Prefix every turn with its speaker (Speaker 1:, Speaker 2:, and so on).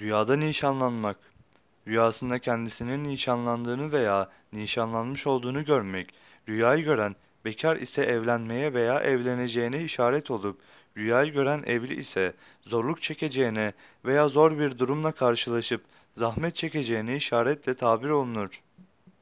Speaker 1: Rüyada nişanlanmak. Rüyasında kendisinin nişanlandığını veya nişanlanmış olduğunu görmek. Rüyayı gören bekar ise evlenmeye veya evleneceğine işaret olup, rüyayı gören evli ise zorluk çekeceğine veya zor bir durumla karşılaşıp zahmet çekeceğine işaretle tabir olunur.